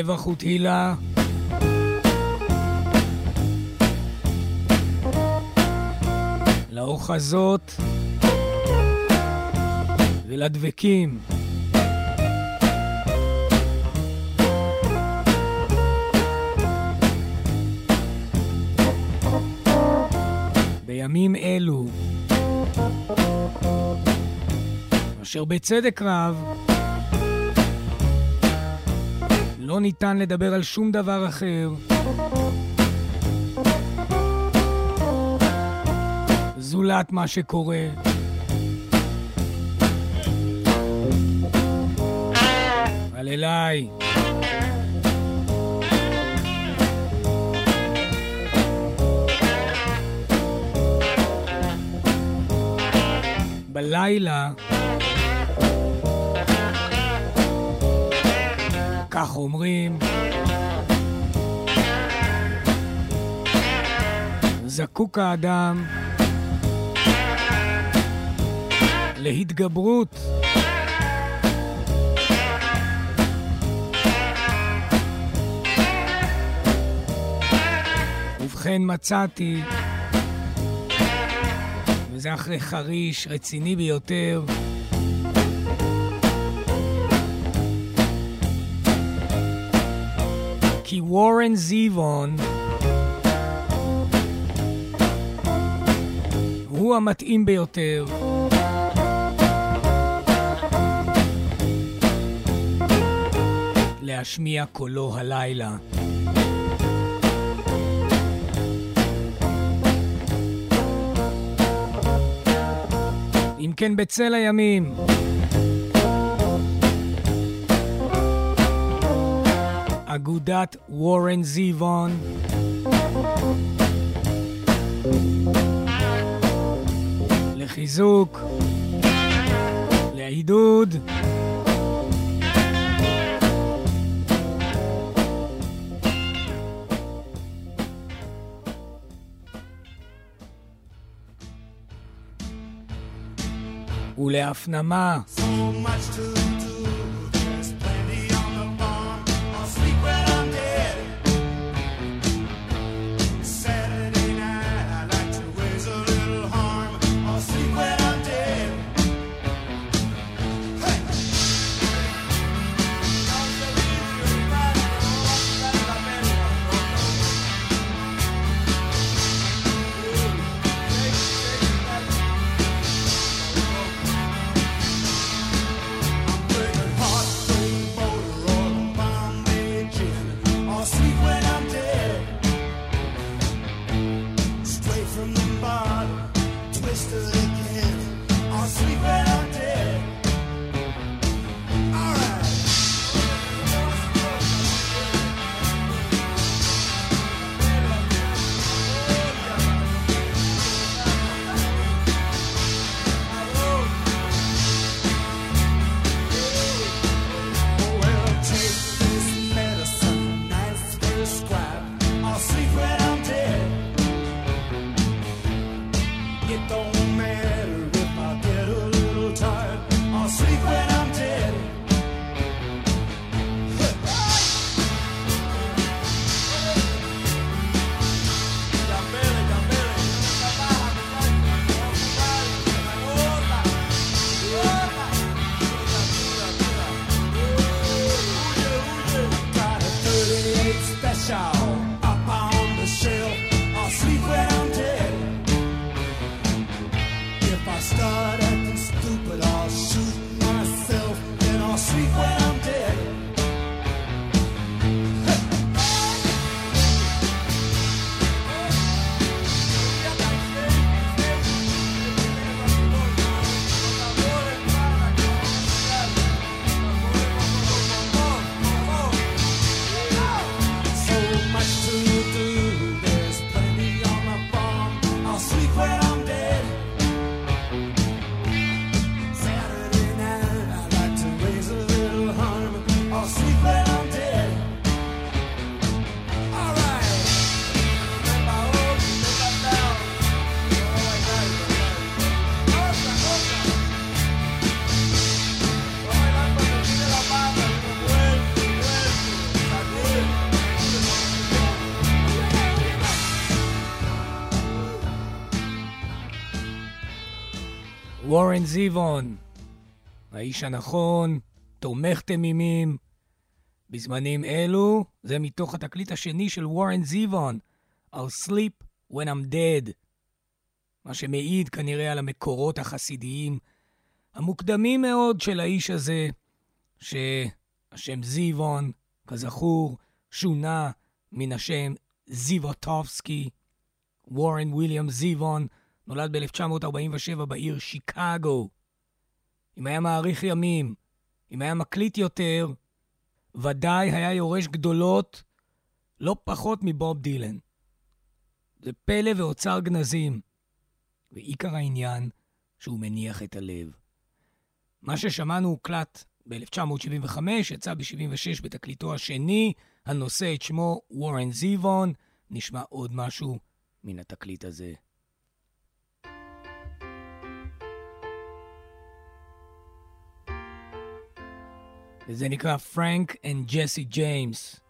שבח ותהילה. לאוחזות ולדבקים. בימים אלו, אשר בצדק רב ניתן לדבר על שום דבר אחר. זולת מה שקורה. על אליי. בלילה כך אומרים. זקוק האדם להתגברות. ובכן מצאתי, וזה אחרי חריש רציני ביותר, כי וורן זיוון הוא המתאים ביותר. להשמיע קולו הלילה. אם כן, בצל הימים. אגודת וורן זיוון. לחיזוק, לעידוד. ולהפנמה. So וורן זיוון, האיש הנכון, תומך תמימים. בזמנים אלו, זה מתוך התקליט השני של וורן זיוון, I'll sleep when I'm dead. מה שמעיד כנראה על המקורות החסידיים המוקדמים מאוד של האיש הזה, שהשם זיוון, כזכור, שונה מן השם זיבוטובסקי. וורן ויליאם זיוון נולד ב-1947 בעיר שיקגו. אם היה מאריך ימים, אם היה מקליט יותר, ודאי היה יורש גדולות לא פחות מבוב דילן. זה פלא ואוצר גנזים, ועיקר העניין שהוא מניח את הלב. מה ששמענו הוקלט ב-1975, יצא ב-76 בתקליטו השני, הנושא את שמו וורן זיבון. נשמע עוד משהו מן התקליט הזה. וזה נקרא Frank and Jesse James.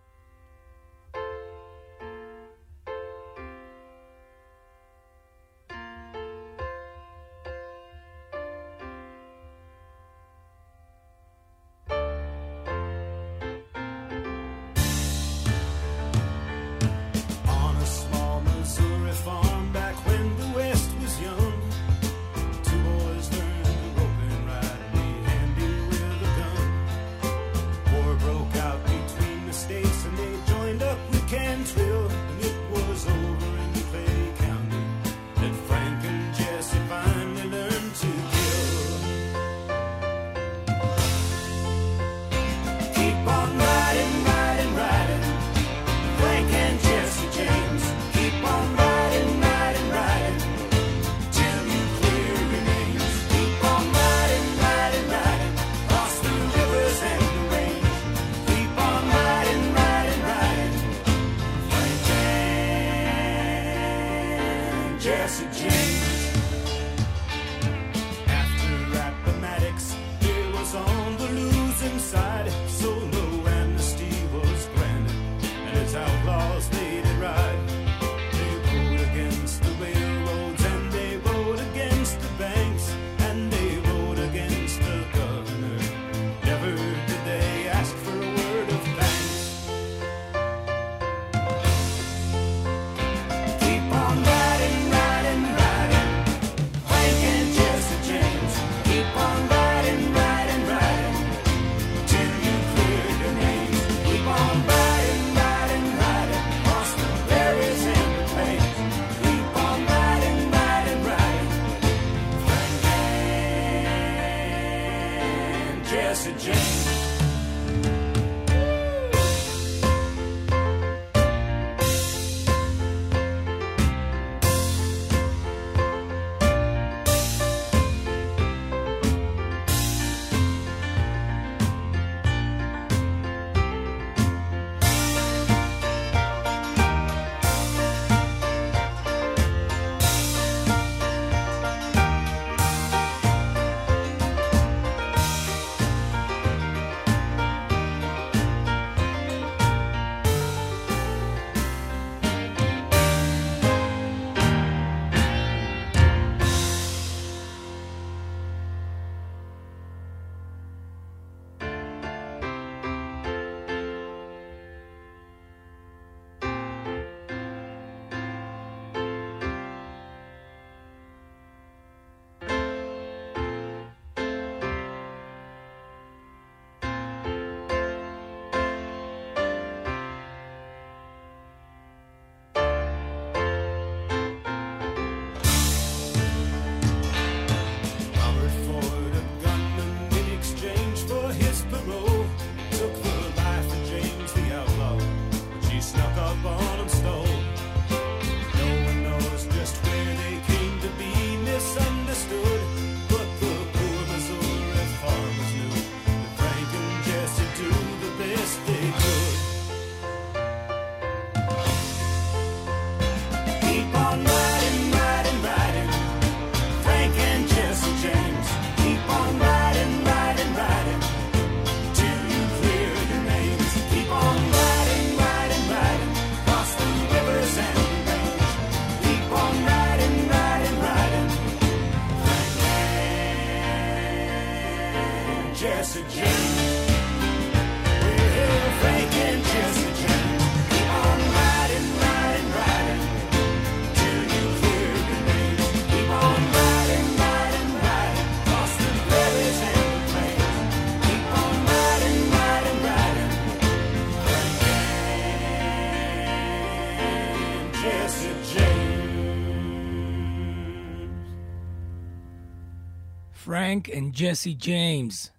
פרנק וג'סי ג'יימס.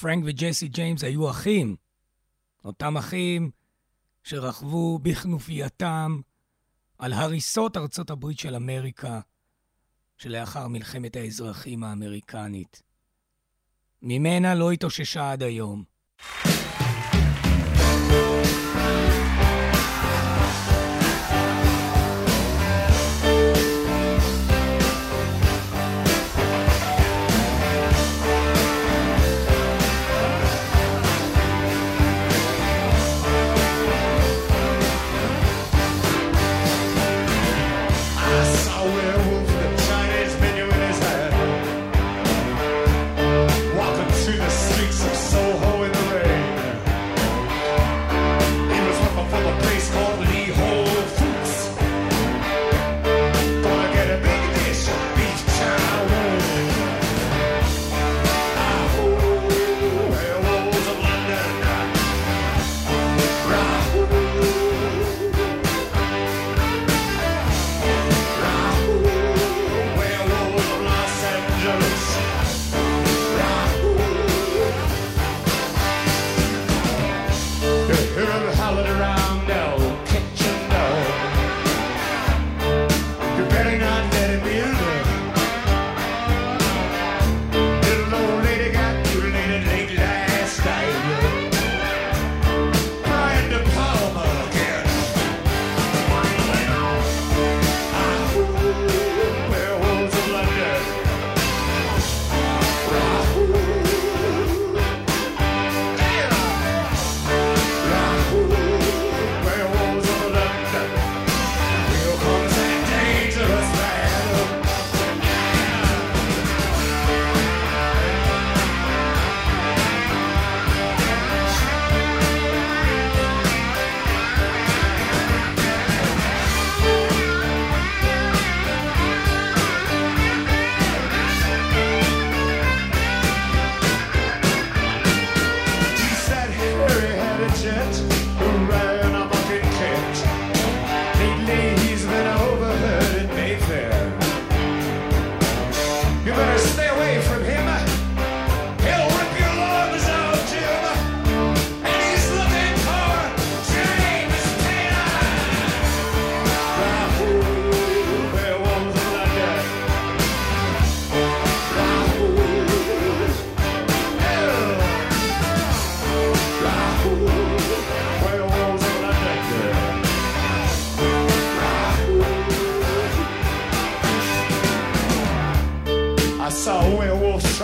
פרנק וג'סי ג'יימס היו אחים, אותם אחים שרכבו בכנופייתם על הריסות ארצות הברית של אמריקה שלאחר מלחמת האזרחים האמריקנית. ממנה לא התאוששה עד היום.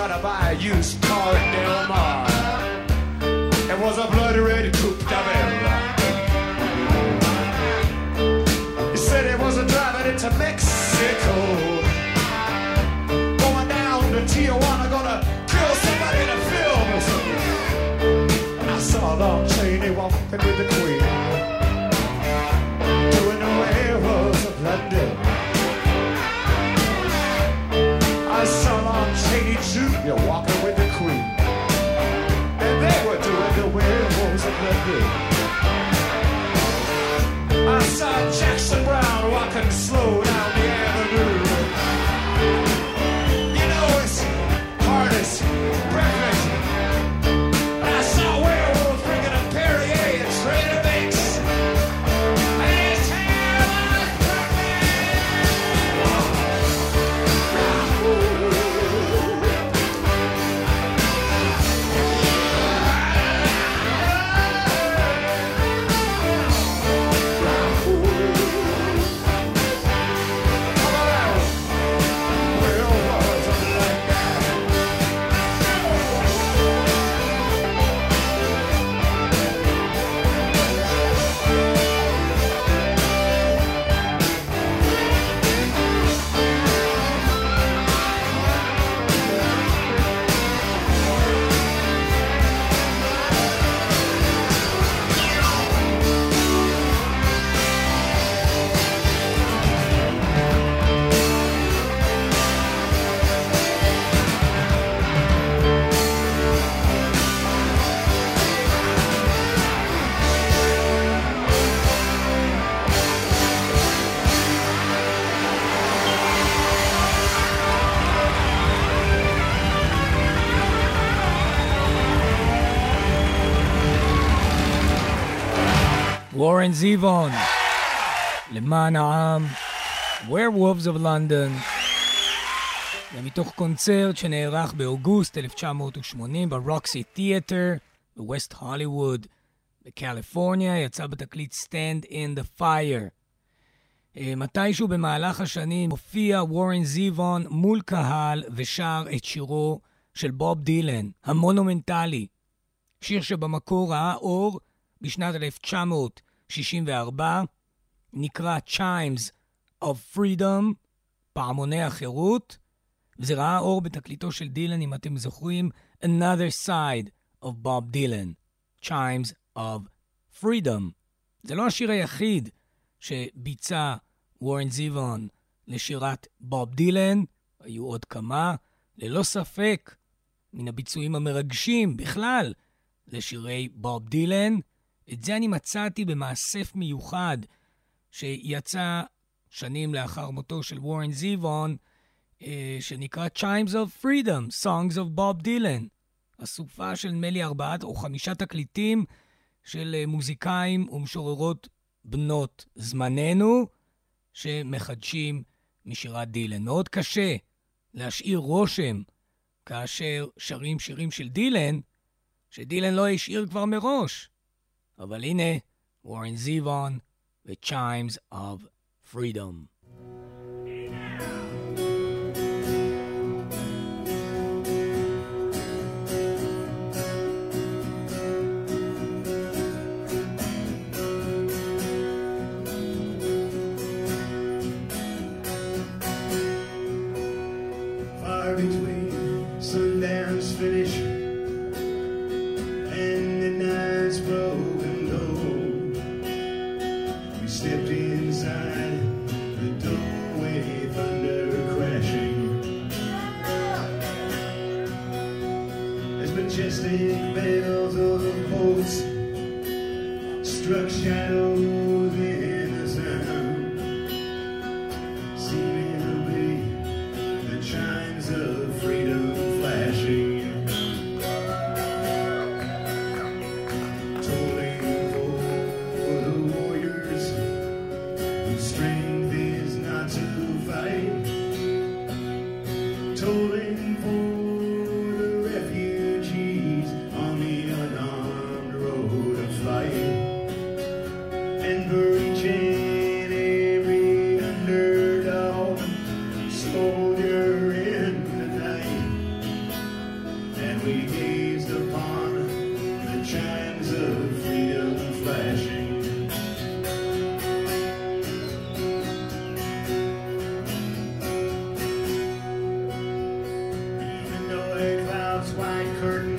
trying to buy a used car in Del Mar. It was a bloody red coupe de He said he wasn't driving into Mexico. Going down to Tijuana, gonna kill somebody in a film. I saw a long chain he walked with the וורן זיוון, למען העם, Werewolves of London, ומתוך קונצרט שנערך באוגוסט 1980 ברוקסי תיאטר בווסט הוליווד בקליפורניה, יצא בתקליט Stand in the Fire. אה, מתישהו במהלך השנים הופיע וורן זיוון מול קהל ושר את שירו של בוב דילן, המונומנטלי. שיר שבמקור ראה אור בשנת 1964, נקרא Chimes of Freedom, פעמוני החירות, וזה ראה אור בתקליטו של דילן, אם אתם זוכרים, Another Side of Bob Dylan, Chimes of Freedom. זה לא השיר היחיד שביצע וורן זיוון לשירת בוב דילן, היו עוד כמה, ללא ספק, מן הביצועים המרגשים בכלל לשירי בוב דילן. את זה אני מצאתי במאסף מיוחד שיצא שנים לאחר מותו של וורן זיוון, אה, שנקרא Chimes of Freedom, Songs of Bob Dylan. אסופה של נדמה לי ארבעה או חמישה תקליטים של אה, מוזיקאים ומשוררות בנות זמננו, שמחדשים משירת דילן. מאוד קשה להשאיר רושם כאשר שרים שירים של דילן, שדילן לא השאיר כבר מראש. אבל הנה, וורן זיוון ו-Chimes of Freedom. wide curtain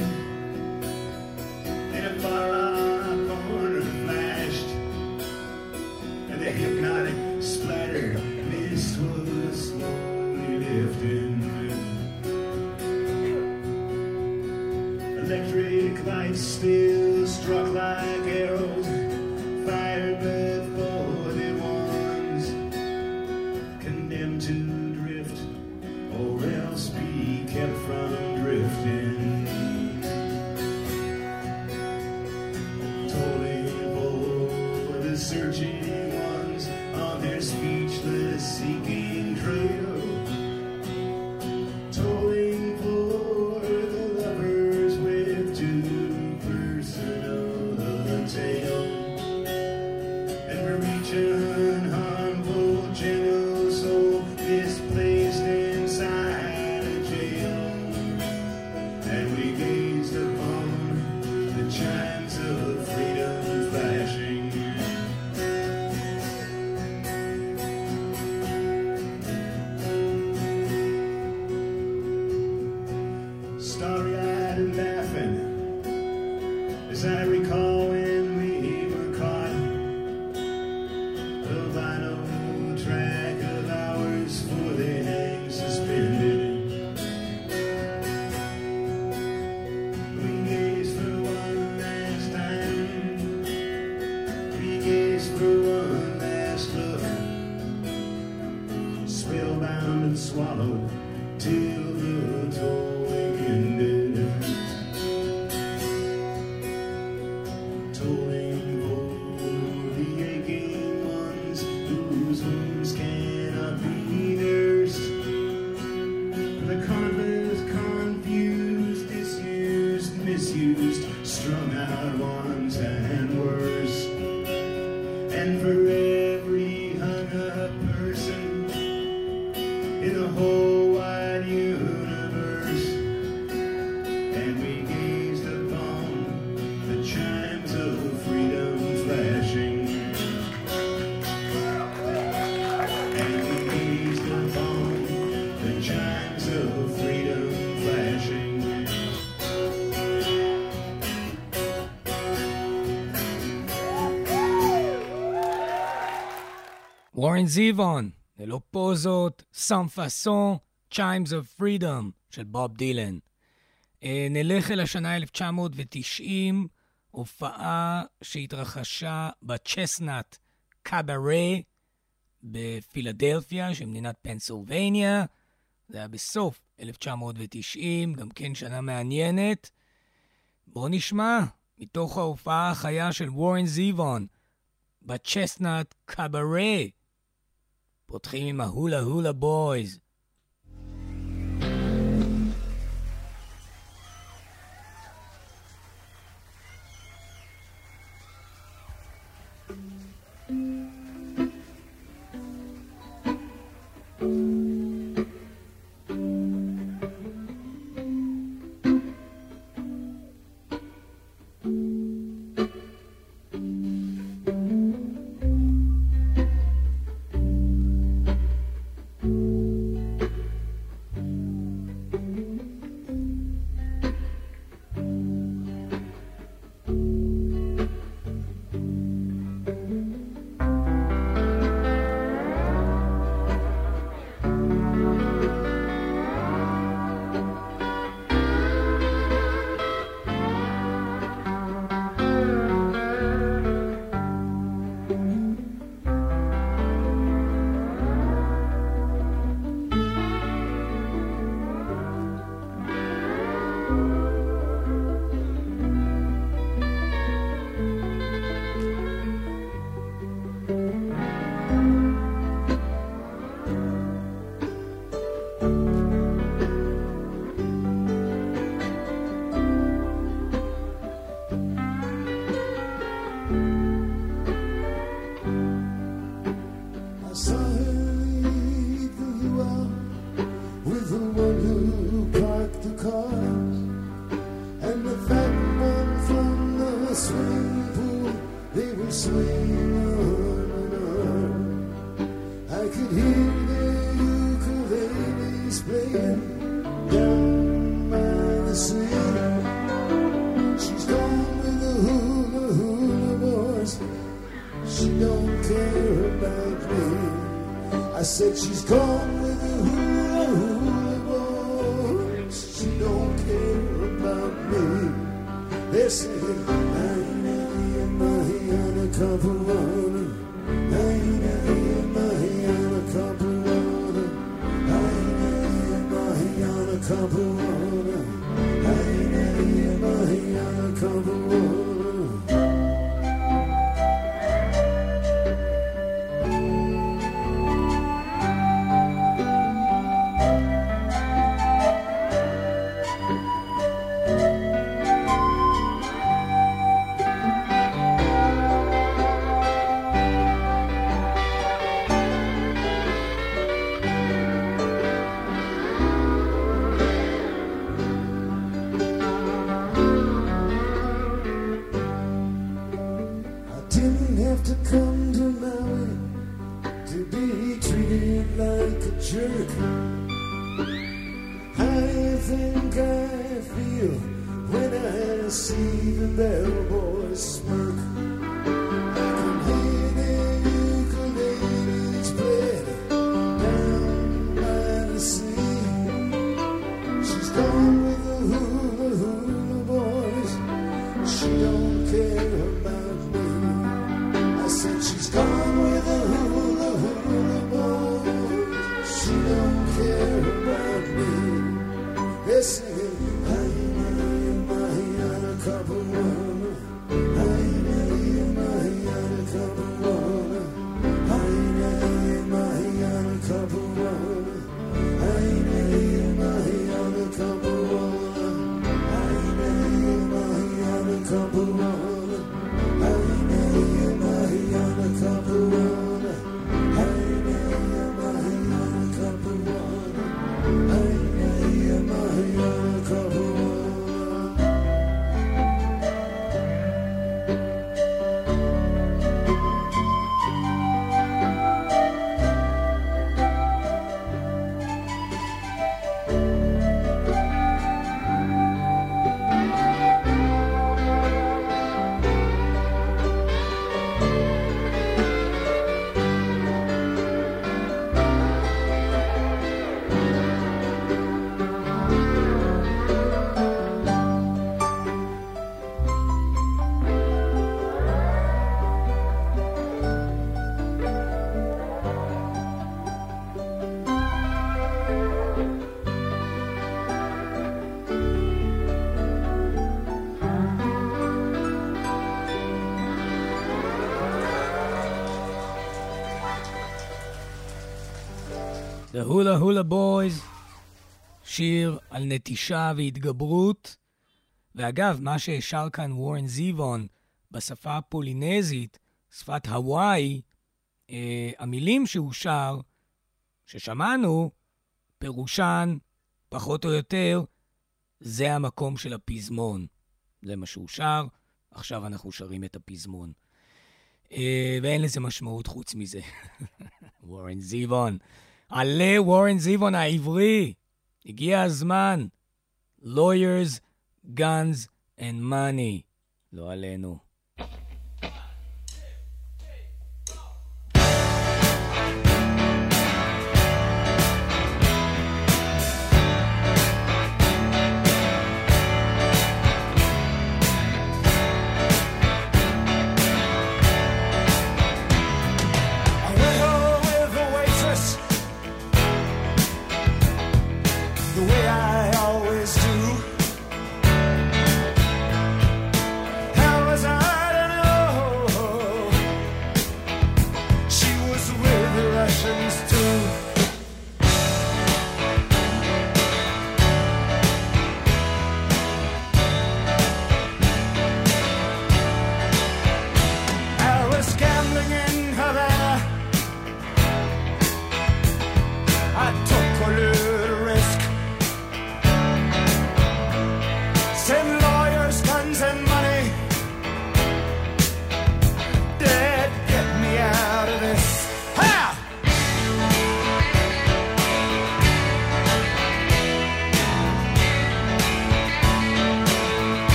and swallow till the dawn. וורן זיוון, ללא פוזות, סאם פאסון, Chimes of Freedom של בוב דילן. אה, נלך אל השנה 1990, הופעה שהתרחשה בצ'סנאט קאברה בפילדלפיה של מדינת פנסילבניה. זה היה בסוף 1990, גם כן שנה מעניינת. בואו נשמע מתוך ההופעה החיה של וורן זיוון בצ'סנאט קאברה. פותחים עם ההולה הולה בויז. The Hula Hula Boys, שיר על נטישה והתגברות. ואגב, מה ששר כאן וורן זיוון בשפה הפולינזית, שפת הוואי, אה, המילים שהוא שר, ששמענו, פירושן, פחות או יותר, זה המקום של הפזמון. זה מה שהוא שר, עכשיו אנחנו שרים את הפזמון. אה, ואין לזה משמעות חוץ מזה. וורן זיוון. עלה וורן זיוון העברי. הגיע הזמן. lawyers, guns and money. לא עלינו.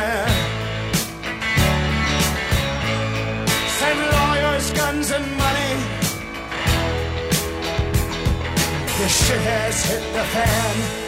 man. Send lawyers, guns, and money. The shit has hit the fan.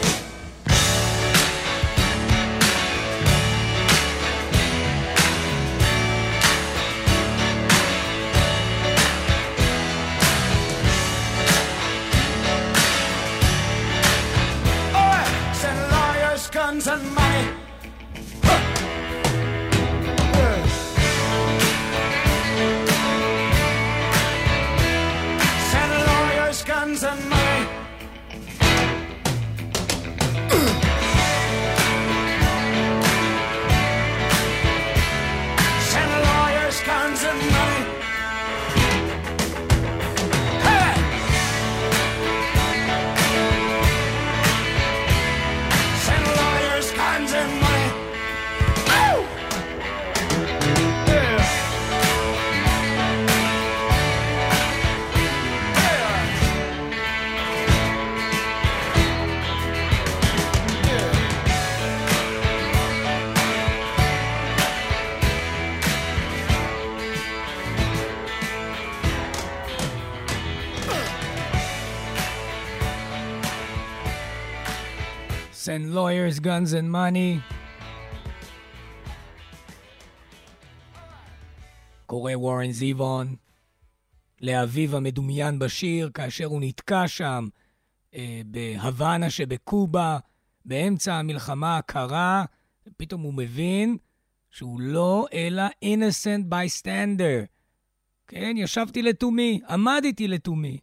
Lawyers, guns and money. קורא וורן זיוון לאביו המדומיין בשיר, כאשר הוא נתקע שם אה, בהוואנה שבקובה, באמצע המלחמה הקרה, ופתאום הוא מבין שהוא לא אלא innocent bystander. כן, ישבתי לתומי, עמדתי לתומי.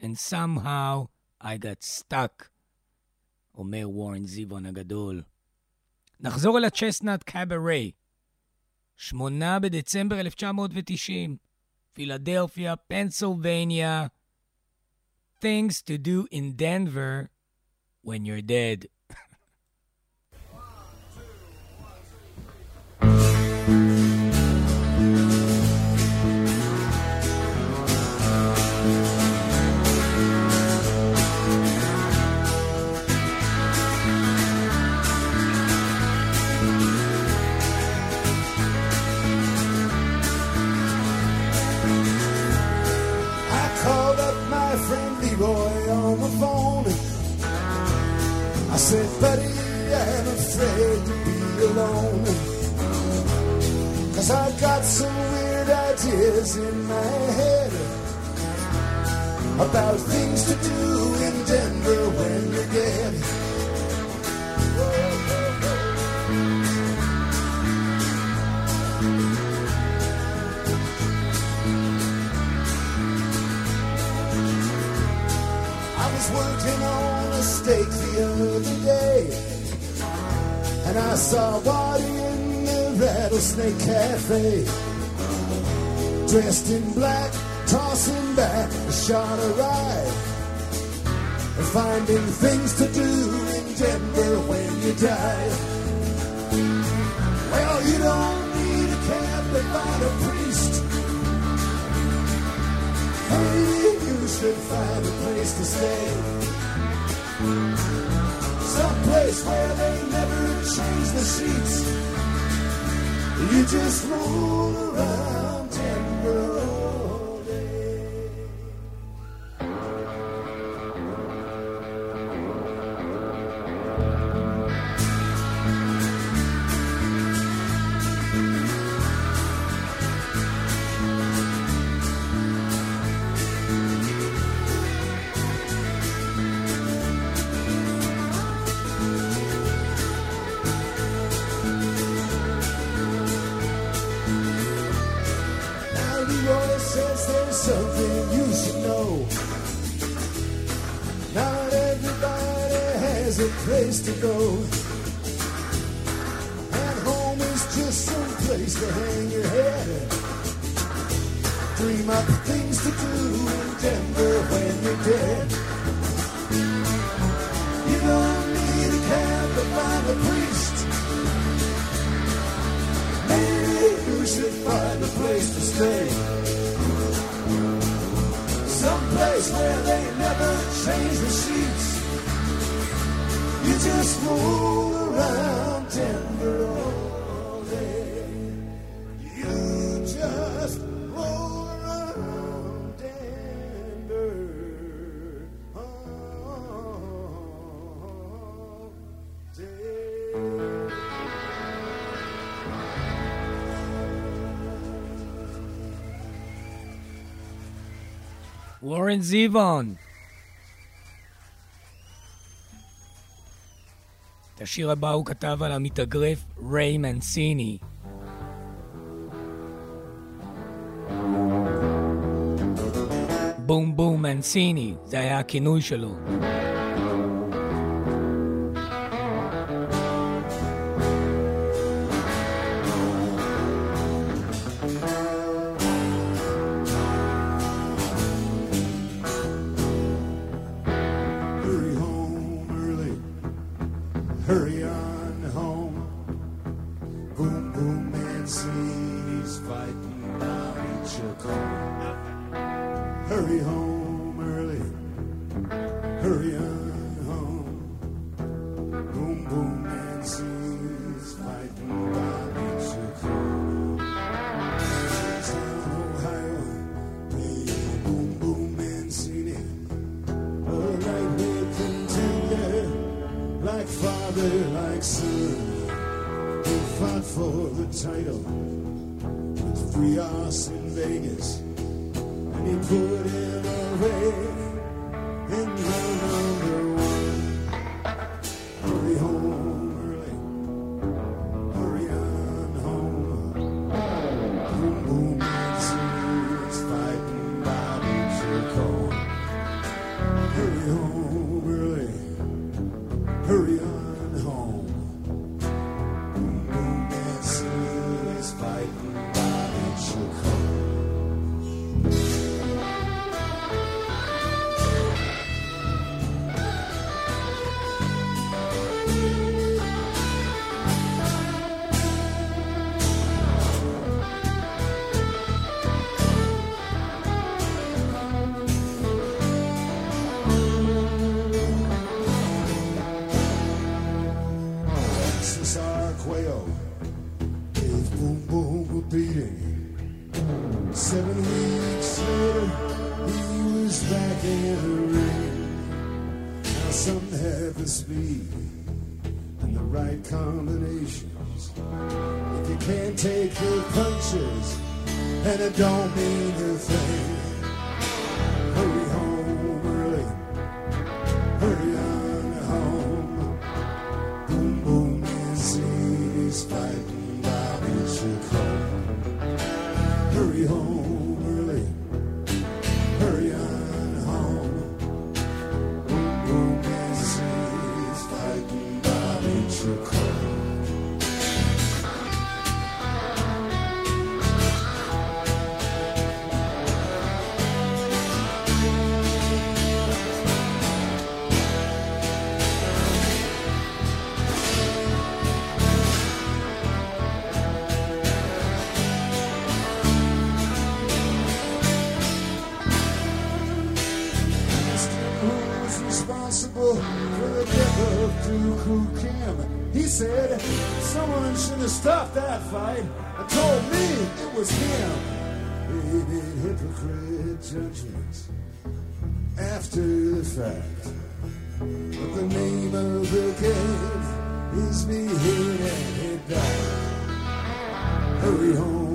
And somehow I got stuck. אומר וורן זיוון הגדול. נחזור אל הצ'סנאט קאברי. 8 בדצמבר 1990, פילדלפיה, פנסילבניה. Things to do in Denver when you're dead. Buddy, I'm afraid to be alone. Cause I got some weird ideas in my head about things to do in Denver when you're dead. I was working on steak the other day, and I saw Waddy in the Rattlesnake Cafe, dressed in black, tossing back a shot of rye, and finding things to do in Denver when you die. Well, you don't need a to find a priest. Hey, you should find a place to stay. Someplace where they never change the sheets. You just roll around וורן זיוון. את השיר הבא הוא כתב על המתאגרף ריי מנסיני. בום בום מנסיני, זה היה הכינוי שלו. Of Dooku Kim. He said someone should have stopped that fight and told me it was him. Made hypocrite judgments after the fact. But the name of the game is be hit and hit back. Hurry home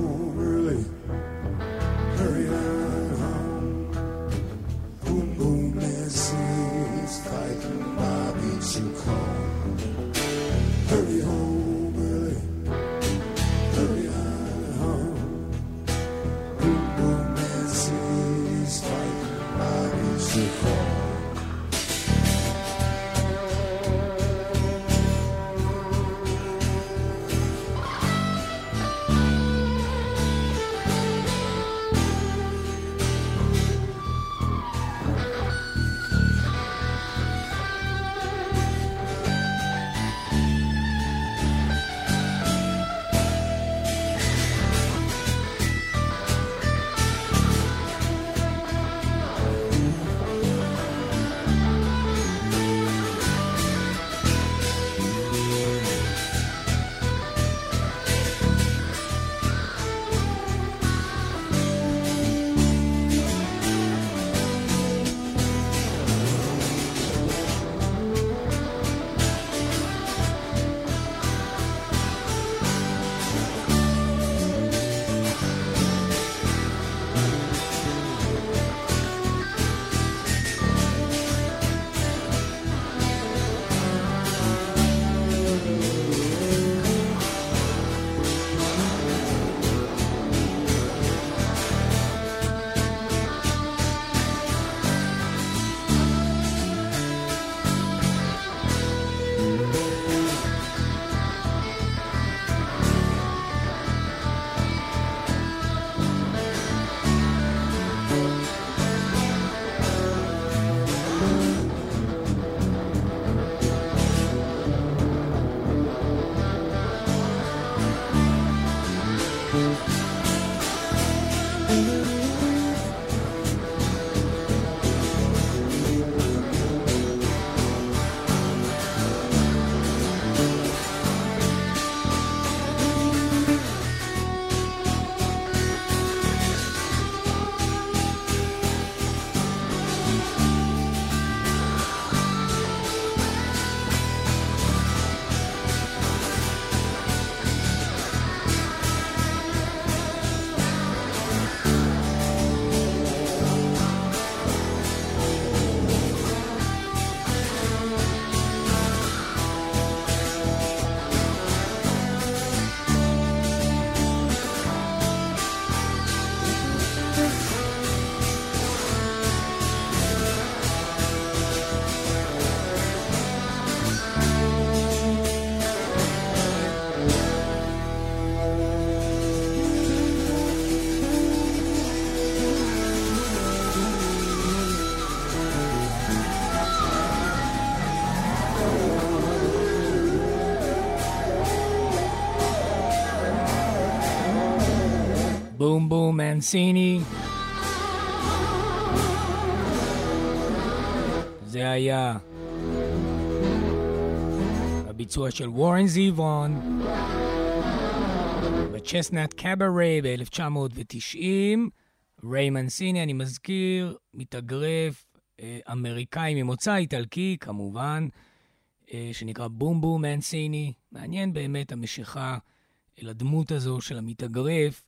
מנסיני. זה היה הביצוע של וורן זיוון בצ'סנאט קאברי ב-1990. ריי מנסיני, אני מזכיר, מתאגרף אה, אמריקאי ממוצא איטלקי, כמובן, אה, שנקרא בום בום מנסיני. מעניין באמת המשיכה אל הדמות הזו של המתאגרף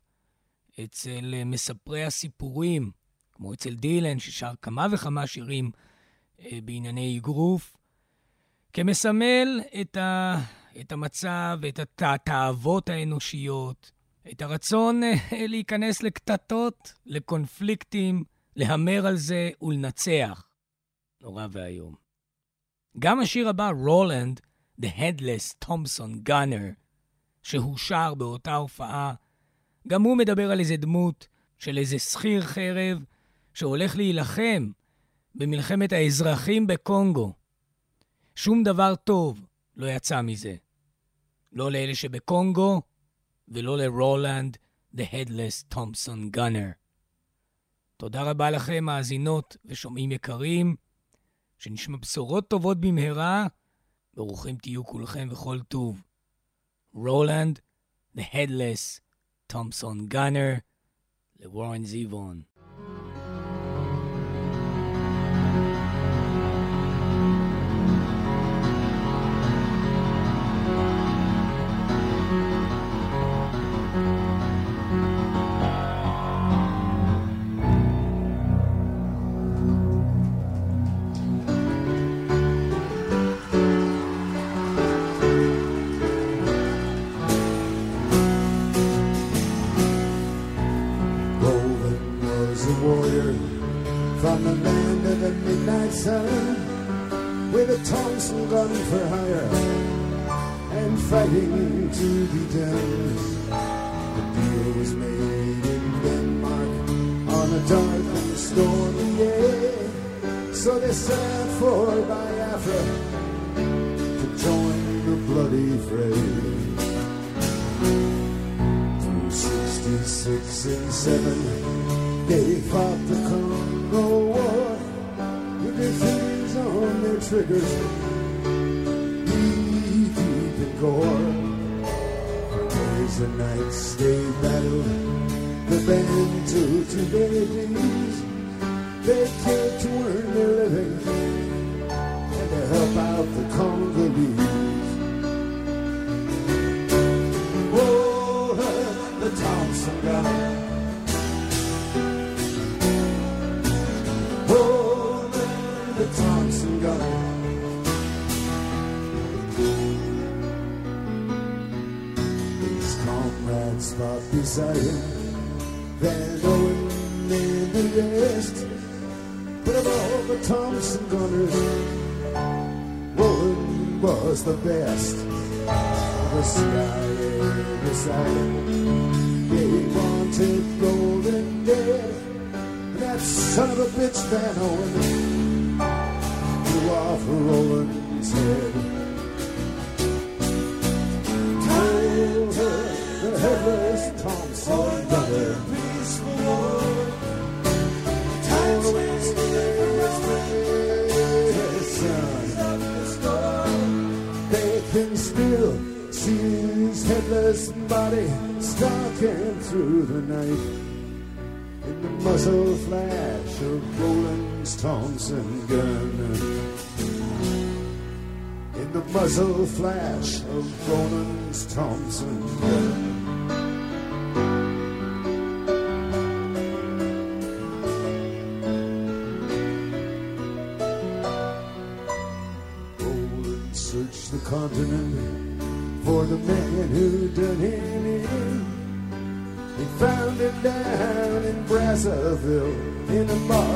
אצל אה, מספרי הסיפורים, כמו אצל דילן, ששר כמה וכמה שירים אה, בענייני אגרוף, כמסמל את, ה, את המצב, את התאוות האנושיות, את הרצון להיכנס לקטטות, לקונפליקטים, להמר על זה ולנצח. נורא ואיום. גם השיר הבא, רולנד, The Headless Thompson Gunner, שהוא שר באותה הופעה, גם הוא מדבר על איזה דמות של איזה שכיר חרב שהולך להילחם במלחמת האזרחים בקונגו. שום דבר טוב לא יצא מזה. לא לאלה שבקונגו ולא לרולנד, The Headless Thompson Gunner. תודה רבה לכם, מאזינות ושומעים יקרים. שנשמע בשורות טובות במהרה. ברוכים תהיו כולכם וכל טוב. רולנד, The Headless, Thompson Gunner, LeWarren Zevon. fighting to be done. The deal was made in Denmark on a dark and stormy day. So they sailed for Biafra to join the bloody fray. Through 66 and 7, they fought the Congo War with their fingers on their triggers gore. Days and nights stay the Thompson Gunners. Warren was the best. The CIA decided they Yeah, he wanted Golden and dead. That son of a bitch, Van Owen, oh, blew off Roland's head. Told her the headless Thompson Gunner. Peaceful war. Times headless body stalking through the night. In the muzzle flash of Roland's Thompson gun. In the muzzle flash of Ronan's Thompson gun. in a box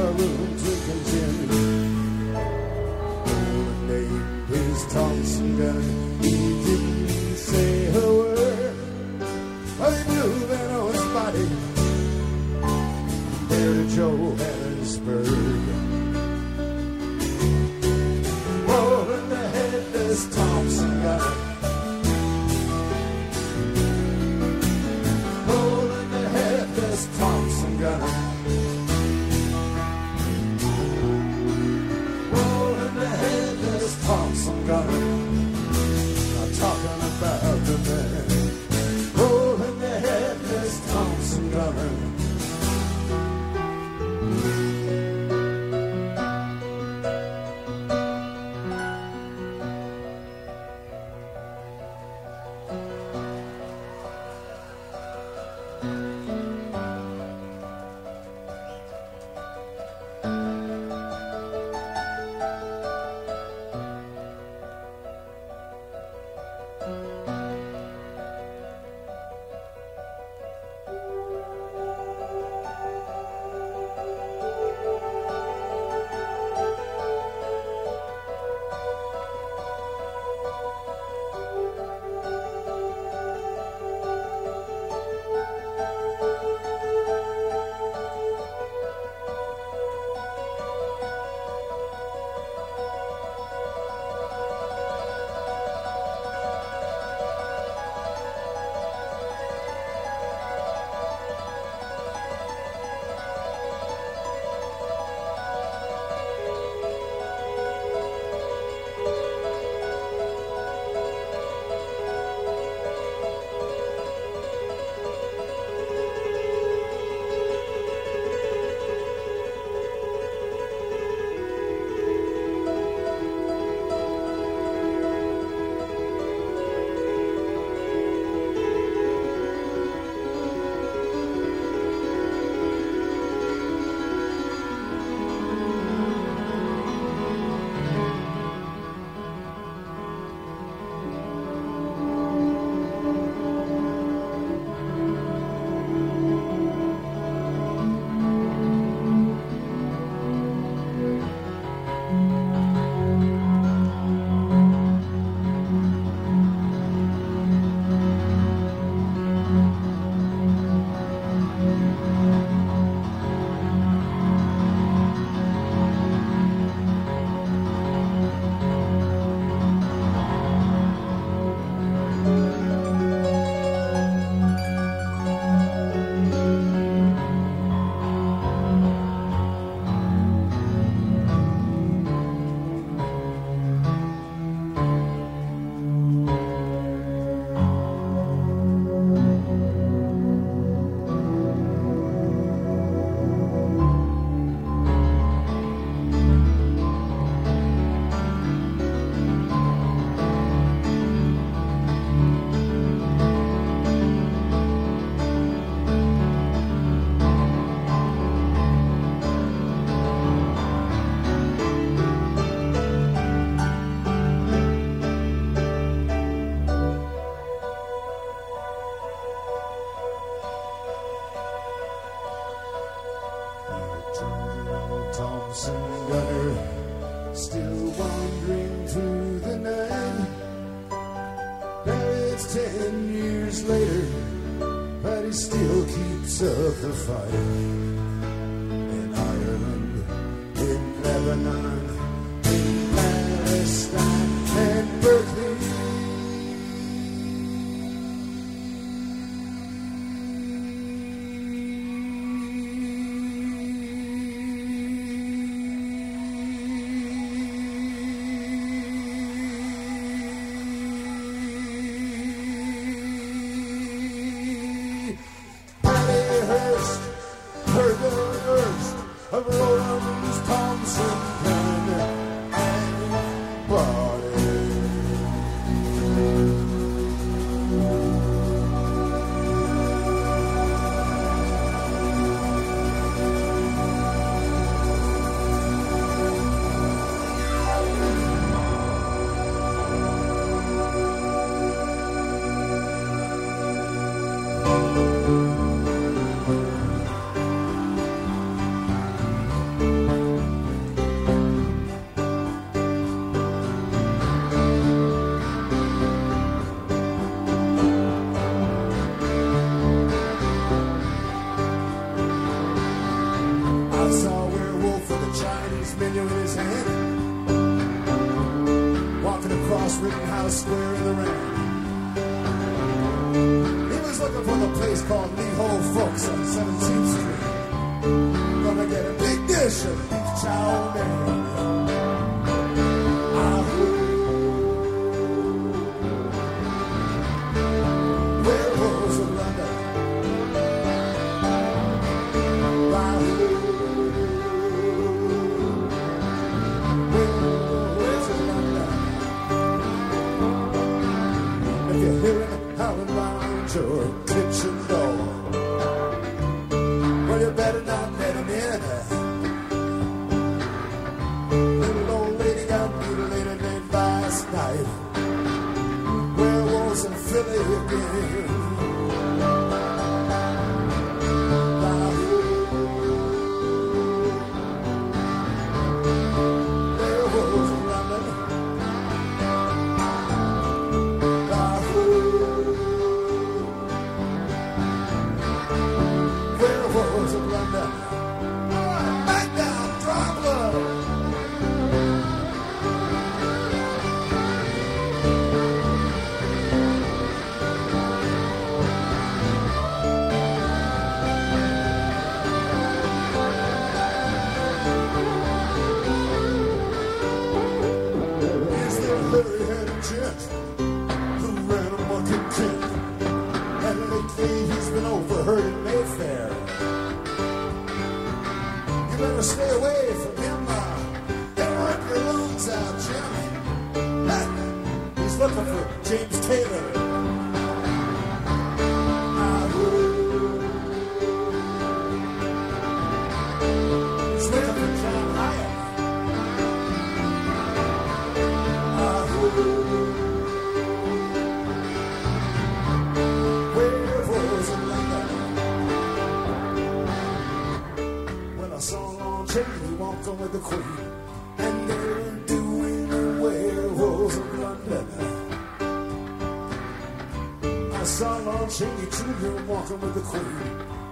I saw Lon Chaney Jr. walking with the Queen,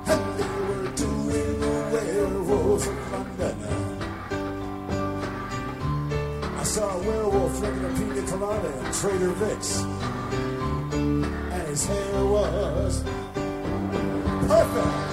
and they were doing the werewolves of London. I saw a werewolf drinking a pina colada at Trader Vic's, and his hair was perfect.